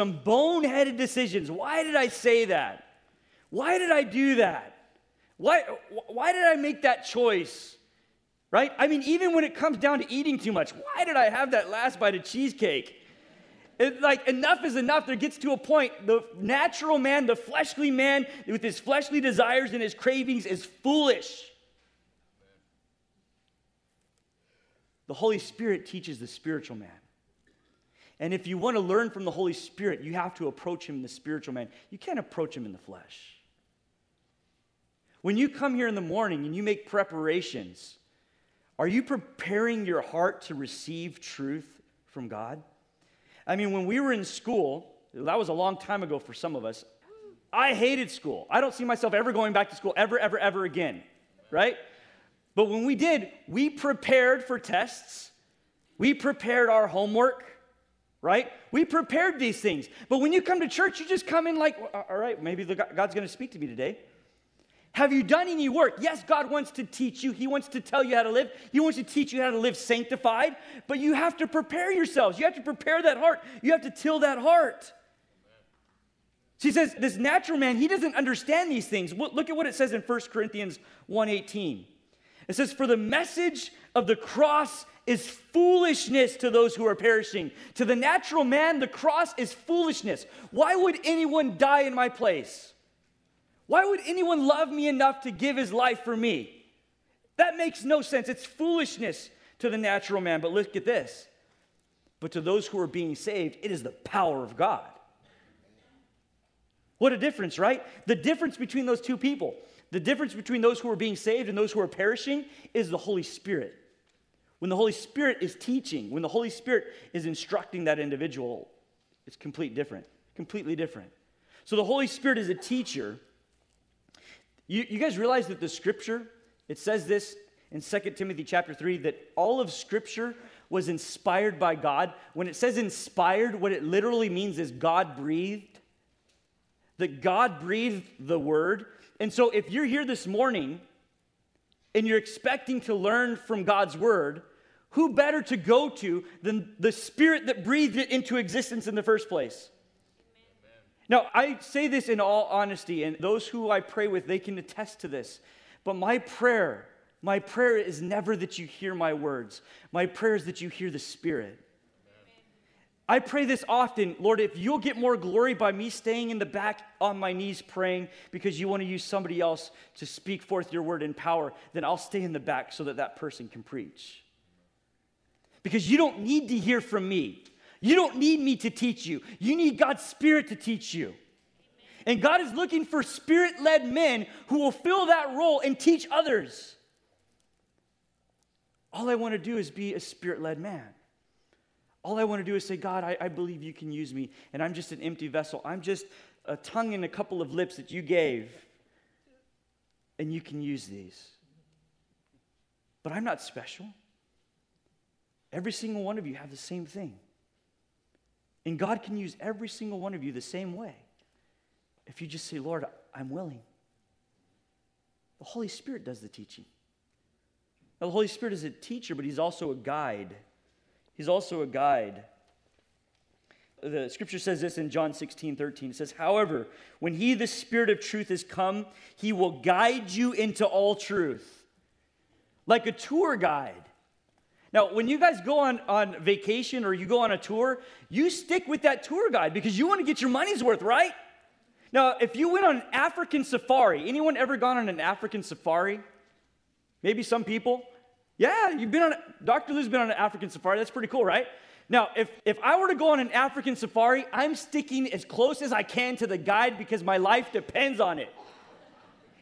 Some boneheaded decisions. Why did I say that? Why did I do that? Why, why did I make that choice? Right? I mean, even when it comes down to eating too much, why did I have that last bite of cheesecake? It, like, enough is enough. There gets to a point, the natural man, the fleshly man, with his fleshly desires and his cravings, is foolish. The Holy Spirit teaches the spiritual man. And if you want to learn from the Holy Spirit, you have to approach him in the spiritual man. You can't approach him in the flesh. When you come here in the morning and you make preparations, are you preparing your heart to receive truth from God? I mean, when we were in school, that was a long time ago for some of us. I hated school. I don't see myself ever going back to school ever, ever, ever again, right? But when we did, we prepared for tests, we prepared our homework, right? We prepared these things. But when you come to church, you just come in like, all right, maybe God's going to speak to me today. Have you done any work? Yes, God wants to teach you. He wants to tell you how to live. He wants to teach you how to live sanctified, but you have to prepare yourselves. You have to prepare that heart. You have to till that heart. She says, this natural man, he doesn't understand these things. Look at what it says in 1 Corinthians 1.18. It says, for the message of the cross is foolishness to those who are perishing. To the natural man, the cross is foolishness. Why would anyone die in my place? Why would anyone love me enough to give his life for me? That makes no sense. It's foolishness to the natural man. But look at this. But to those who are being saved, it is the power of God. What a difference, right? The difference between those two people, the difference between those who are being saved and those who are perishing is the Holy Spirit. When the Holy Spirit is teaching, when the Holy Spirit is instructing that individual, it's complete different, completely different. So the Holy Spirit is a teacher. You, you guys realize that the scripture, it says this in 2 Timothy chapter 3, that all of scripture was inspired by God. When it says inspired, what it literally means is God breathed. That God breathed the word. And so if you're here this morning and you're expecting to learn from God's word, who better to go to than the spirit that breathed it into existence in the first place? Now, I say this in all honesty, and those who I pray with, they can attest to this. But my prayer, my prayer is never that you hear my words. My prayer is that you hear the Spirit. I pray this often, Lord, if you'll get more glory by me staying in the back on my knees praying because you want to use somebody else to speak forth your word in power, then I'll stay in the back so that that person can preach because you don't need to hear from me. You don't need me to teach you. You need God's Spirit to teach you. And God is looking for spirit led men who will fill that role and teach others. All I want to do is be a spirit led man. All I want to do is say, God, I, I, believe you can use me, and I'm just an empty vessel. I'm just a tongue and a couple of lips that you gave, and you can use these. But I'm not special. Every single one of you have the same thing. And God can use every single one of you the same way. If you just say, Lord, I'm willing. The Holy Spirit does the teaching. Now, the Holy Spirit is a teacher, but He's also a guide. He's also a guide. The scripture says this in John 16, 13. It says, However, when He, the Spirit of truth, is come, He will guide you into all truth. Like a tour guide. Now, when you guys go on, on vacation or you go on a tour, you stick with that tour guide because you want to get your money's worth, right? Now, if you went on an African safari, anyone ever gone on an African safari? Maybe some people. Yeah, you've been on, Dr. Lou's been on an African safari. That's pretty cool, right? Now, if, if I were to go on an African safari, I'm sticking as close as I can to the guide because my life depends on it.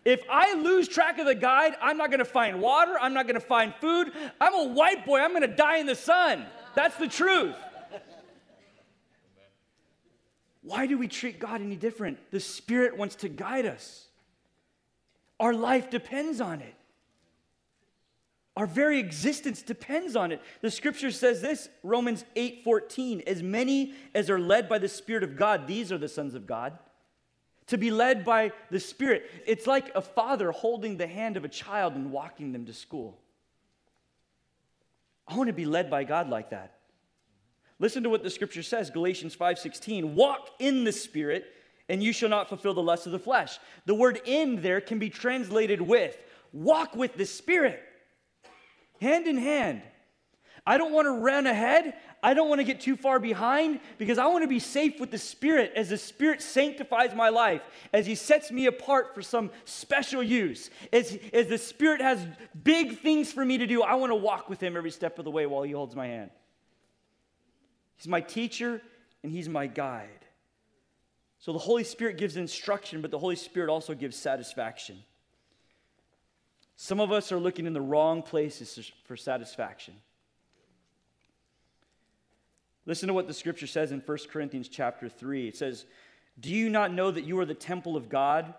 If I lose track of the guide, I'm not to find water. I'm not to find food. I'm a white boy. I'm to die in the sun. That's the truth. Why do we treat God any different? The Spirit wants to guide us. Our life depends on it. Our very existence depends on it. The scripture says this, Romans 8:14, as many as are led by the Spirit of God, these are the sons of God. To be led by the Spirit. It's like a father holding the hand of a child and walking them to school. I want to be led by God like that. Listen to what the scripture says, Galatians 5:16, walk in the Spirit, and you shall not fulfill the lust of the flesh. The word in there can be translated with walk with the Spirit hand in hand. I don't want to run ahead. I don't want to get too far behind because I want to be safe with the Spirit as the Spirit sanctifies my life, as He sets me apart for some special use. As, as the Spirit has big things for me to do, I want to walk with Him every step of the way while He holds my hand. He's my teacher and He's my guide. So the Holy Spirit gives instruction, but the Holy Spirit also gives satisfaction. Some of us are looking in the wrong places for satisfaction. Listen to what the scripture says in 1 Corinthians chapter 3. It says, Do you not know that you are the temple of God?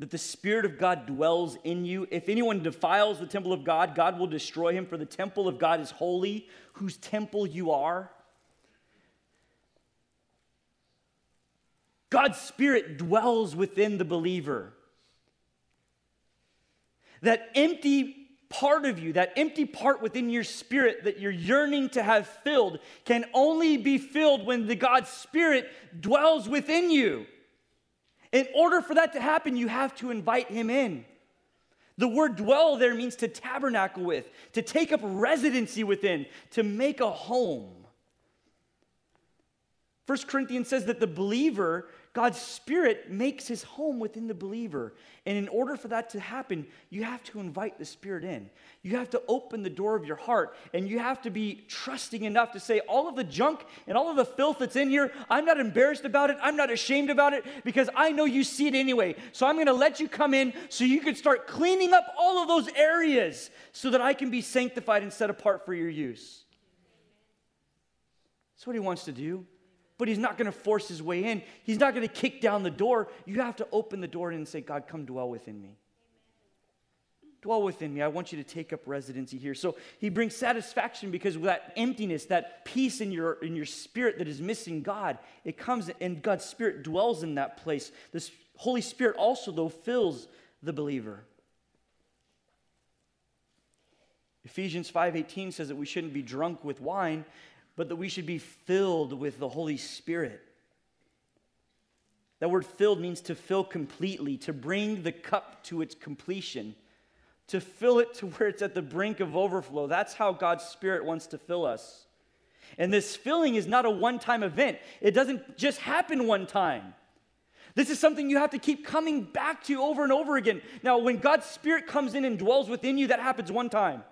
That the Spirit of God dwells in you? If anyone defiles the temple of God, God will destroy him, for the temple of God is holy, whose temple you are. God's Spirit dwells within the believer that empty part of you, that empty part within your spirit that you're yearning to have filled, can only be filled when the God's Spirit dwells within you. In order for that to happen, you have to invite Him in. The word dwell there means to tabernacle with, to take up residency within, to make a home. First Corinthians says that the believer God's Spirit makes his home within the believer. And in order for that to happen, you have to invite the Spirit in. You have to open the door of your heart and you have to be trusting enough to say, all of the junk and all of the filth that's in here, I'm not embarrassed about it. I'm not ashamed about it because I know you see it anyway. So I'm going to let you come in so you can start cleaning up all of those areas so that I can be sanctified and set apart for your use. That's what he wants to do but he's not going to force his way in. He's not going to kick down the door. You have to open the door and say, God, come dwell within me. Dwell within me. I want you to take up residency here. So he brings satisfaction because with that emptiness, that peace in your, in your spirit that is missing God, it comes and God's spirit dwells in that place. This Holy Spirit also, though, fills the believer. Ephesians 5:18 says that we shouldn't be drunk with wine, but that we should be filled with the Holy Spirit. That word filled means to fill completely, to bring the cup to its completion, to fill it to where it's at the brink of overflow. That's how God's Spirit wants to fill us. And this filling is not a one time event, it doesn't just happen one time. This is something you have to keep coming back to over and over again. Now, when God's Spirit comes in and dwells within you, that happens one time.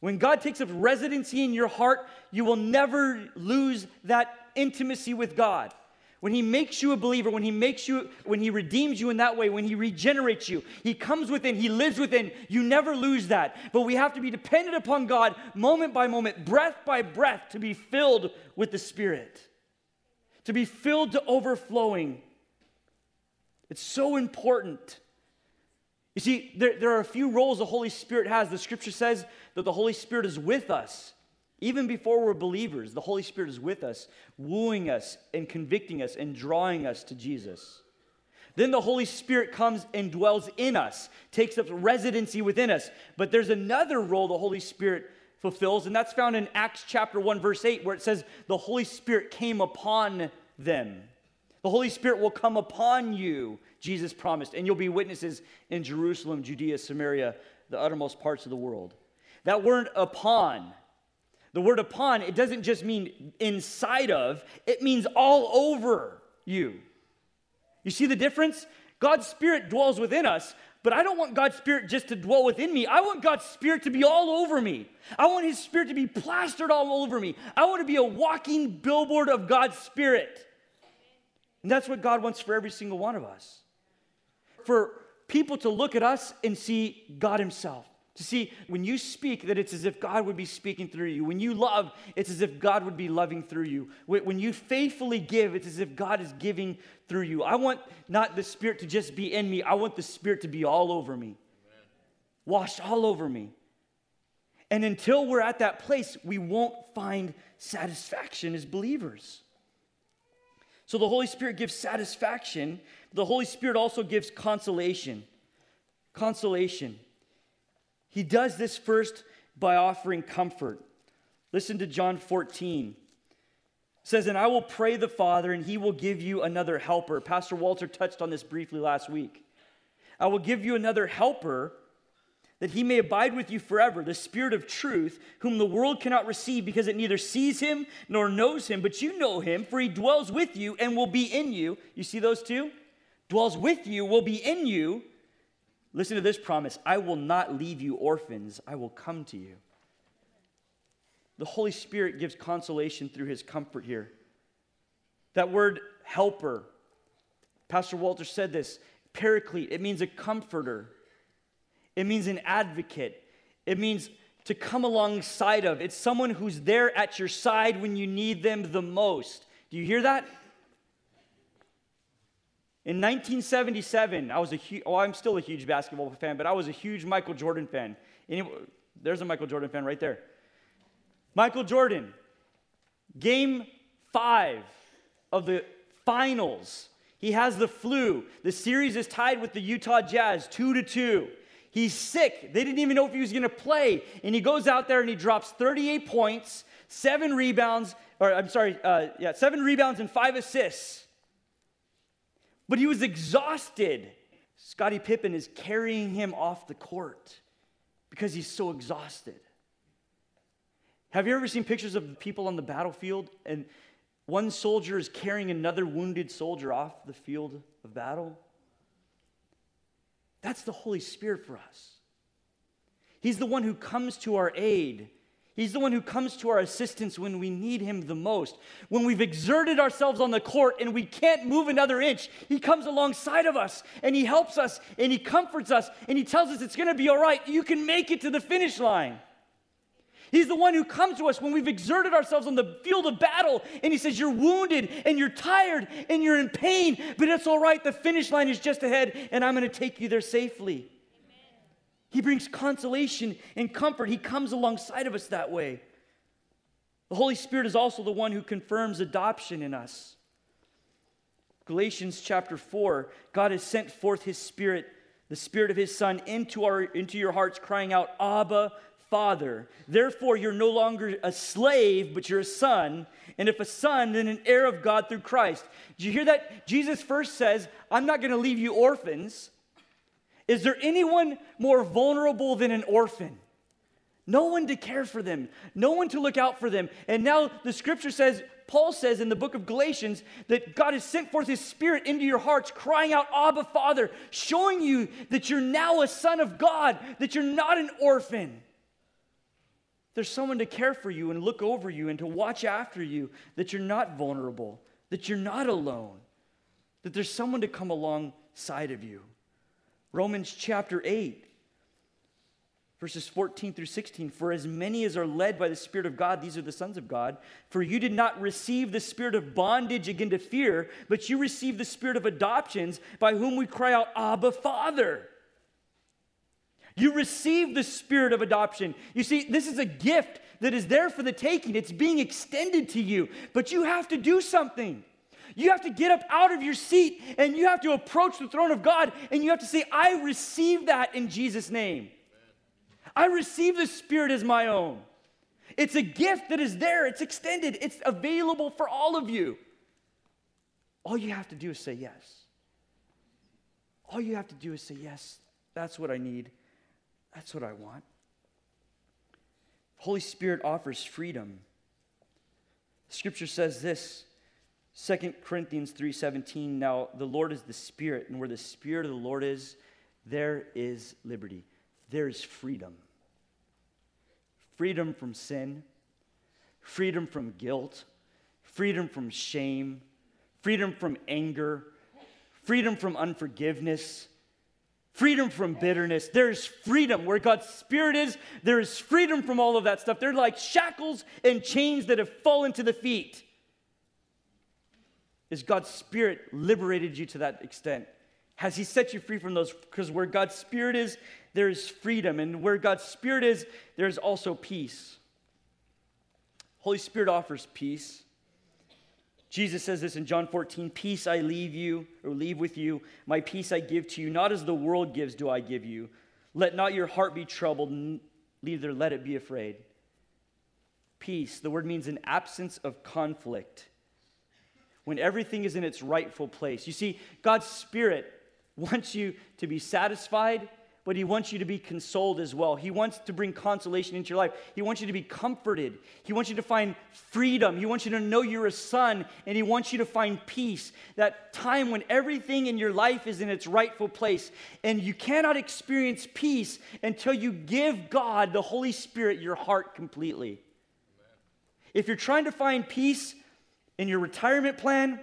When God takes up residency in your heart, you will never lose that intimacy with God. When he makes you a believer, when he makes you, when he redeems you in that way, when he regenerates you, he comes within, he lives within, you never lose that. But we have to be dependent upon God moment by moment, breath by breath, to be filled with the Spirit, to be filled to overflowing. It's so important. You see, there, there are a few roles the Holy Spirit has. The scripture says that the Holy Spirit is with us. Even before we're believers, the Holy Spirit is with us, wooing us and convicting us and drawing us to Jesus. Then the Holy Spirit comes and dwells in us, takes up residency within us. But there's another role the Holy Spirit fulfills, and that's found in Acts chapter 1, verse 8, where it says, The Holy Spirit came upon them. The Holy Spirit will come upon you, Jesus promised, and you'll be witnesses in Jerusalem, Judea, Samaria, the uttermost parts of the world. That word upon, the word upon, it doesn't just mean inside of, it means all over you. You see the difference? God's Spirit dwells within us, but I don't want God's Spirit just to dwell within me. I want God's Spirit to be all over me. I want His Spirit to be plastered all over me. I want to be a walking billboard of God's Spirit. And that's what God wants for every single one of us. For people to look at us and see God Himself To see when you speak, that it's as if God would be speaking through you. When you love, it's as if God would be loving through you. When you faithfully give, it's as if God is giving through you. I want not the Spirit to just be in me, I want the Spirit to be all over me, Amen. washed all over me. And until we're at that place, we won't find satisfaction as believers. So the Holy Spirit gives satisfaction, the Holy Spirit also gives consolation. Consolation. He does this first by offering comfort. Listen to John 14. It says, And I will pray the Father, and he will give you another helper. Pastor Walter touched on this briefly last week. I will give you another helper that he may abide with you forever, the Spirit of truth, whom the world cannot receive because it neither sees him nor knows him, but you know him, for he dwells with you and will be in you. You see those two? Dwells with you, will be in you. Listen to this promise I will not leave you orphans, I will come to you. The Holy Spirit gives consolation through his comfort here. That word helper, Pastor Walter said this, paraclete, it means a comforter. It means an advocate. It means to come alongside of. It's someone who's there at your side when you need them the most. Do you hear that? In 1977, I was a huge, oh, I'm still a huge basketball fan, but I was a huge Michael Jordan fan. Any, there's a Michael Jordan fan right there. Michael Jordan, game five of the finals. He has the flu. The series is tied with the Utah Jazz, two to two. He's sick. They didn't even know if he was going to play. And he goes out there and he drops 38 points, seven rebounds, or I'm sorry, uh, yeah, seven rebounds and five assists. But he was exhausted. Scottie Pippen is carrying him off the court because he's so exhausted. Have you ever seen pictures of people on the battlefield and one soldier is carrying another wounded soldier off the field of battle? That's the Holy Spirit for us. He's the one who comes to our aid. He's the one who comes to our assistance when we need him the most. When we've exerted ourselves on the court and we can't move another inch, he comes alongside of us and he helps us and he comforts us and he tells us it's going to be all right. You can make it to the finish line. He's the one who comes to us when we've exerted ourselves on the field of battle and he says, You're wounded and you're tired and you're in pain, but it's all right. The finish line is just ahead and I'm going to take you there safely. Amen. He brings consolation and comfort. He comes alongside of us that way. The Holy Spirit is also the one who confirms adoption in us. Galatians chapter 4 God has sent forth his Spirit, the Spirit of his Son, into, our, into your hearts, crying out, Abba, father. Therefore, you're no longer a slave, but you're a son. And if a son, then an heir of God through Christ. Did you hear that? Jesus first says, I'm not going to leave you orphans. Is there anyone more vulnerable than an orphan? No one to care for them, no one to look out for them. And now the scripture says, Paul says in the book of Galatians that God has sent forth his spirit into your hearts, crying out, Abba, Father, showing you that you're now a son of God, that you're not an orphan. There's someone to care for you and look over you and to watch after you, that you're not vulnerable, that you're not alone, that there's someone to come alongside of you. Romans chapter 8, verses 14 through 16 For as many as are led by the Spirit of God, these are the sons of God. For you did not receive the spirit of bondage again to fear, but you received the spirit of adoptions, by whom we cry out, Abba, Father. You receive the spirit of adoption. You see, this is a gift that is there for the taking, it's being extended to you, but you have to do something. You have to get up out of your seat and you have to approach the throne of God and you have to say, I receive that in Jesus' name. I receive the Spirit as my own. It's a gift that is there, it's extended, it's available for all of you. All you have to do is say yes. All you have to do is say, Yes, that's what I need. That's what I want. Holy Spirit offers freedom. Scripture says this 2 Corinthians 3:17 Now the Lord is the Spirit and where the Spirit of the Lord is there is liberty. There is freedom. Freedom from sin, freedom from guilt, freedom from shame, freedom from anger, freedom from unforgiveness, freedom from bitterness. There's freedom. Where God's Spirit is, there is freedom from all of that stuff. They're like shackles and chains that have fallen to the feet. Is God's Spirit liberated you to that extent? Has He set you free from those? Because where God's Spirit is, there is freedom. And where God's Spirit is, there's also peace. Holy Spirit offers peace. Jesus says this in John 14 Peace I leave you, or leave with you. My peace I give to you. Not as the world gives, do I give you. Let not your heart be troubled, neither let it be afraid. Peace, the word means an absence of conflict when everything is in its rightful place. You see, God's Spirit wants you to be satisfied, but He wants you to be consoled as well. He wants to bring consolation into your life. He wants you to be comforted. He wants you to find freedom. He wants you to know you're a son, and He wants you to find peace. That time when everything in your life is in its rightful place. And you cannot experience peace until you give God, the Holy Spirit, your heart completely. If you're trying to find peace in your retirement plan,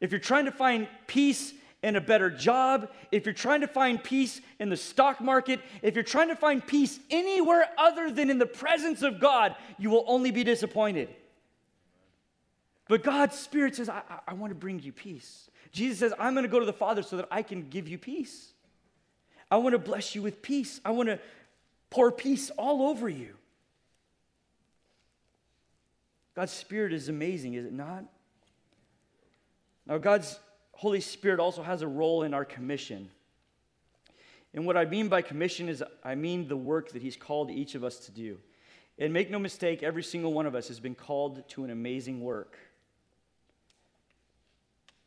if you're trying to find peace in a better job, if you're trying to find peace in the stock market, if you're trying to find peace anywhere other than in the presence of God, you will only be disappointed. But God's Spirit says, I, I, I want to bring you peace. Jesus says, I'm going to go to the Father so that I can give you peace. I want to bless you with peace. I want to pour peace all over you. God's Spirit is amazing, is it not? Now, God's Holy Spirit also has a role in our commission. And what I mean by commission is I mean the work that He's called each of us to do. And make no mistake, every single one of us has been called to an amazing work.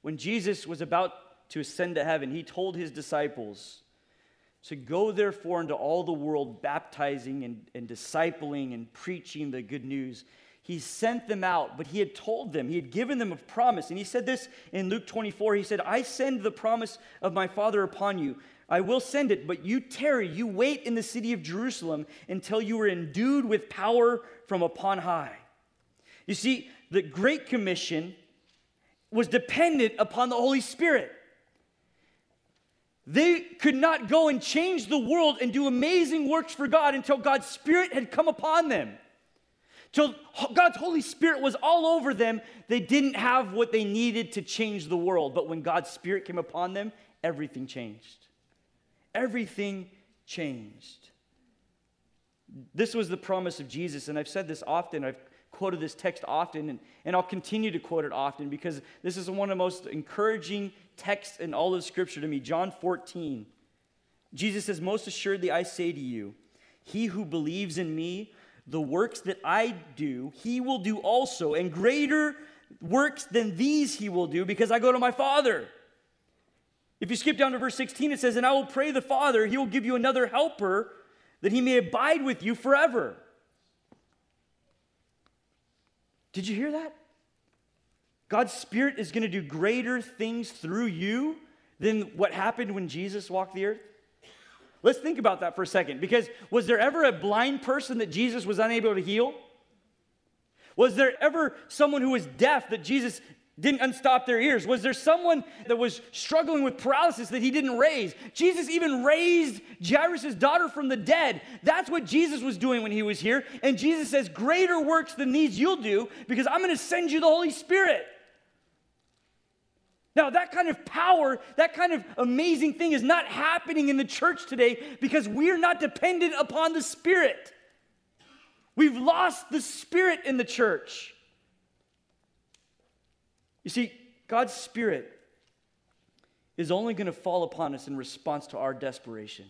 When Jesus was about to ascend to heaven, He told His disciples to go, therefore, into all the world, baptizing and, and discipling and preaching the good news he sent them out, but he had told them, he had given them a promise. And he said this in Luke 24 He said, I send the promise of my Father upon you. I will send it, but you tarry, you wait in the city of Jerusalem until you are endued with power from upon high. You see, the Great Commission was dependent upon the Holy Spirit. They could not go and change the world and do amazing works for God until God's Spirit had come upon them till God's Holy Spirit was all over them, they didn't have what they needed to change the world. But when God's Spirit came upon them, everything changed. Everything changed. This was the promise of Jesus, and I've said this often. I've quoted this text often, and, and I'll continue to quote it often because this is one of the most encouraging texts in all of Scripture to me. John 14. Jesus says, Most assuredly, I say to you, he who believes in me the works that I do, he will do also, and greater works than these he will do because I go to my Father. If you skip down to verse 16, it says, And I will pray the Father, he will give you another helper that he may abide with you forever. Did you hear that? God's Spirit is going to do greater things through you than what happened when Jesus walked the earth. Let's think about that for a second because was there ever a blind person that Jesus was unable to heal? Was there ever someone who was deaf that Jesus didn't unstop their ears? Was there someone that was struggling with paralysis that he didn't raise? Jesus even raised Jairus' daughter from the dead. That's what Jesus was doing when he was here. And Jesus says, Greater works than these you'll do because I'm going to send you the Holy Spirit. Now, that kind of power, that kind of amazing thing is not happening in the church today because we're not dependent upon the Spirit. We've lost the Spirit in the church. You see, God's Spirit is only going to fall upon us in response to our desperation.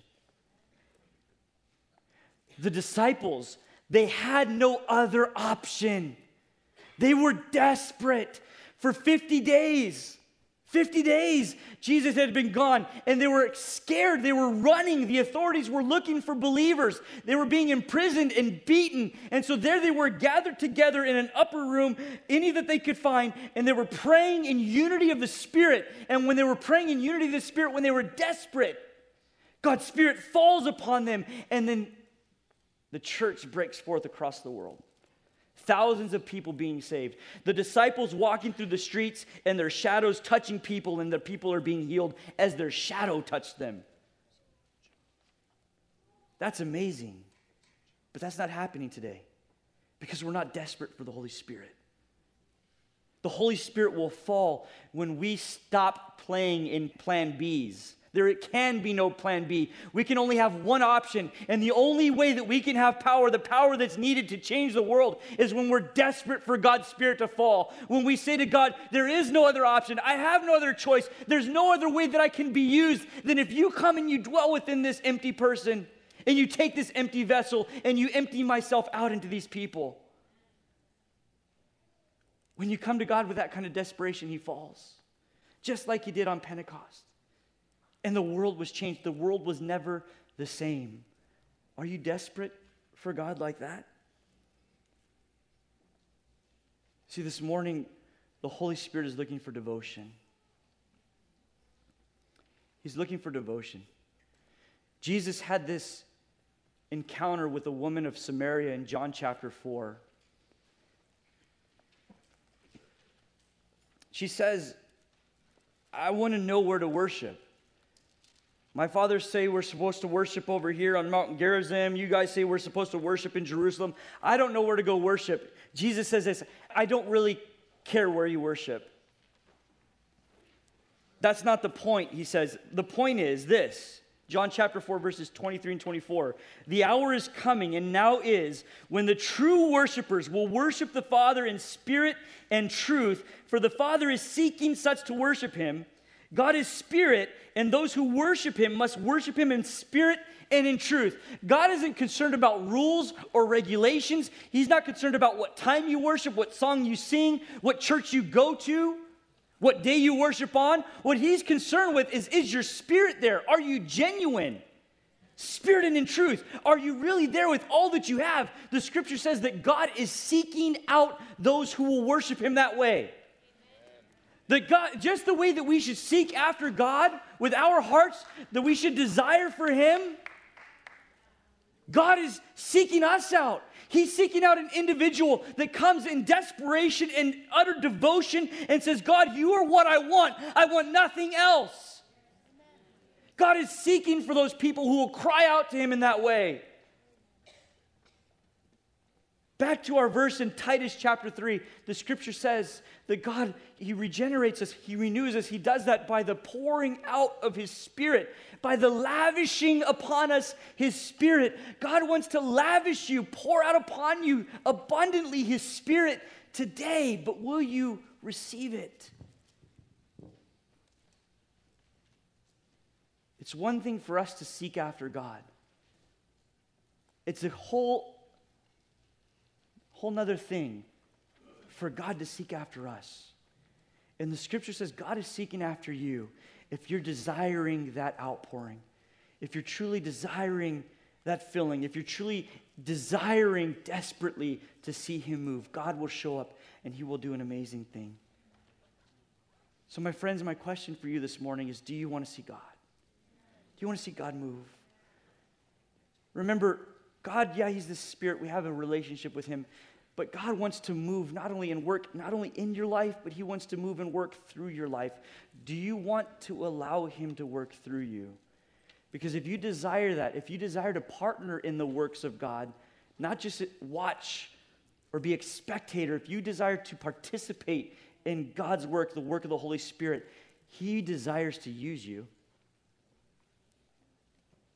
The disciples, they had no other option. They were desperate for 50 days. 50 days Jesus had been gone and they were scared. They were running. The authorities were looking for believers. They were being imprisoned and beaten. And so there they were gathered together in an upper room, any that they could find, and they were praying in unity of the Spirit. And when they were praying in unity of the Spirit, when they were desperate, God's Spirit falls upon them and then the church breaks forth across the world. Thousands of people being saved. The disciples walking through the streets and their shadows touching people, and the people are being healed as their shadow touched them. That's amazing. But that's not happening today because we're not desperate for the Holy Spirit. The Holy Spirit will fall when we stop playing in plan Bs. There can be no plan B. We can only have one option. And the only way that we can have power, the power that's needed to change the world, is when we're desperate for God's Spirit to fall. When we say to God, There is no other option. I have no other choice. There's no other way that I can be used than if you come and you dwell within this empty person and you take this empty vessel and you empty myself out into these people. When you come to God with that kind of desperation, He falls, just like He did on Pentecost. And the world was changed. The world was never the same. Are you desperate for God like that? See, this morning, the Holy Spirit is looking for devotion. He's looking for devotion. Jesus had this encounter with a woman of Samaria in John chapter 4. She says, I want to know where to worship. My fathers say we're supposed to worship over here on Mount Gerizim. You guys say we're supposed to worship in Jerusalem. I don't know where to go worship. Jesus says this I don't really care where you worship. That's not the point, he says. The point is this John chapter 4, verses 23 and 24. The hour is coming, and now is, when the true worshipers will worship the Father in spirit and truth, for the Father is seeking such to worship him. God is spirit, and those who worship him must worship him in spirit and in truth. God isn't concerned about rules or regulations. He's not concerned about what time you worship, what song you sing, what church you go to what day you worship on. What he's concerned with is is your spirit there? Are you genuine? Spirit and in truth. Are you really there with all that you have? The scripture says that God is seeking out those who will worship him that way. That God, just the way that we should seek after God with our hearts, that we should desire for him, God is seeking us out. He's seeking out an individual that comes in desperation and utter devotion and says, God, you are what I want. I want nothing else. God is seeking for those people who will cry out to him in that way. Back to our verse in Titus chapter 3, the scripture says that God, He regenerates us, He renews us. He does that by the pouring out of His Spirit, by the lavishing upon us His Spirit. God wants to lavish you, pour out upon you abundantly His Spirit today, but will you receive it? It's one thing for us to seek after God. It's a whole whole nother thing for God to seek after us. And the scripture says God is seeking after you if you're desiring that outpouring, if you're truly desiring that filling, if you're truly desiring desperately to see Him move, God will show up and He will do an amazing thing. So, my friends, my question for you this morning is do you want to see God? Do you want to see God move? Remember, God, yeah, He's the Spirit. We have a relationship with Him. But God wants to move not only in work not only in your life, but He wants to move and work through your life. Do you want to allow Him to work through you? Because if you desire that, if you desire to partner in the works of God, not just watch or be a spectator, if you desire to participate in God's work, the work of the Holy Spirit, He desires to use you.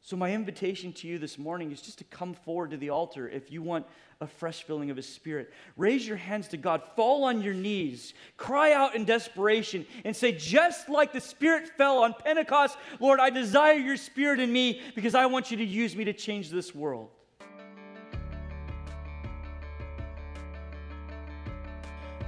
So, my invitation to you this morning is just to come forward to the altar if you want a fresh filling of His Spirit. Raise your hands to God, fall on your knees, cry out in desperation, and say, Just like the Spirit fell on Pentecost, Lord, I desire your Spirit in me because I want you to use me to change this world.